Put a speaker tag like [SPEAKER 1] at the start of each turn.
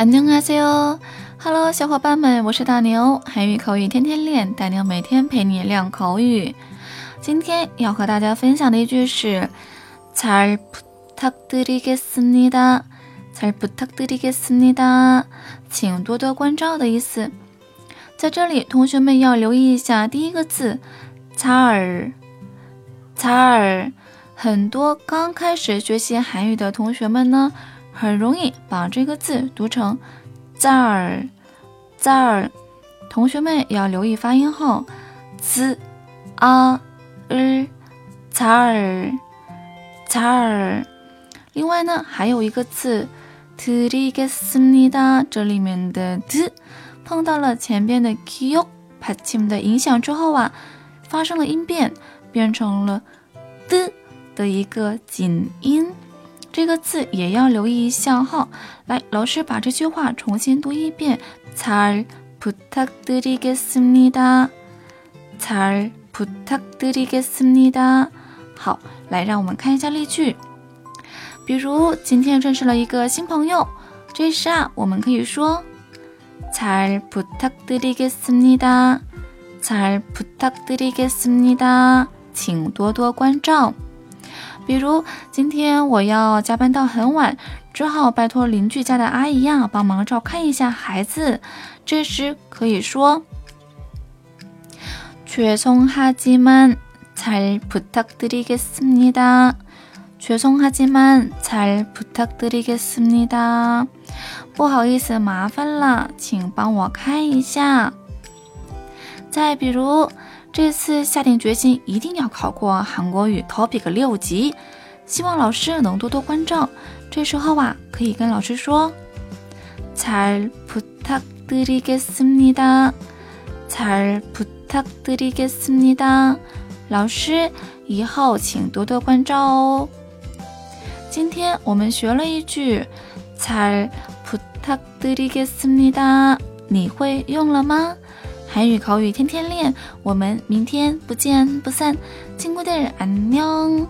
[SPEAKER 1] 안녕하세요，Hello，小伙伴们，我是大牛，韩语口语天天练，大牛每天陪你练口语。今天要和大家分享的一句是잘부탁드리겠습니다 잘， 부탁드리겠습니 다， 请多多关照的意思。在这里，同学们要留意一下第一个字잘， 잘。 很多刚开始学习韩语的同学们呢。 很容易把这个字读成 zar zar，同学们要留意发音后 z a r zar zar。另外呢，还有一个字 t d i g e s m i d a 这里面的 t 碰到了前边的 kyo patim 的影响之后啊，发生了音变，变成了 d 的一个紧音。这个字也要留意一下哈。来，老师把这句话重新读一遍。잘부탁드리겠습니 다。 잘부탁드리겠습니 다。 好，来，让我们看一下例句。比如今天认识了一个新朋友，这时啊，我们可以说잘부탁드리겠습니 다。 잘부탁드리겠습니 다。 请多多关照。 比如今天我要加班到很晚，只好拜托邻居家的阿姨呀帮忙照看一下孩子。这时可以说：죄송하지만잘부탁드리겠습니 다。 죄송하지만잘부탁드리겠습니 다。 不好意思，麻烦了，请帮我看一下。再比如。 这次下定决心，一定要考过韩国语 Topic 六级，希望老师能多多关照。这时候啊，可以跟老师说：“잘부탁드리겠습니 다， 잘부탁드리겠습니 다。 老师以后请多多关照哦。今天我们学了一句잘부탁드리겠습니 다， 你会用了吗？ 韩语口语天天练，我们明天不见不散。친구들안 녕。